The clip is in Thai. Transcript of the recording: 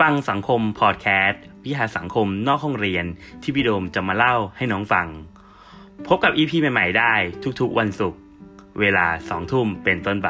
ฟังสังคมพอดแคสต์วิหารสังคมนอกห้องเรียนที่พี่โดมจะมาเล่าให้น้องฟัง พบกับ EP ใหม่ ๆ ได้ทุกๆวันศุกร์เวลาสองทุ่มเป็นต้นไป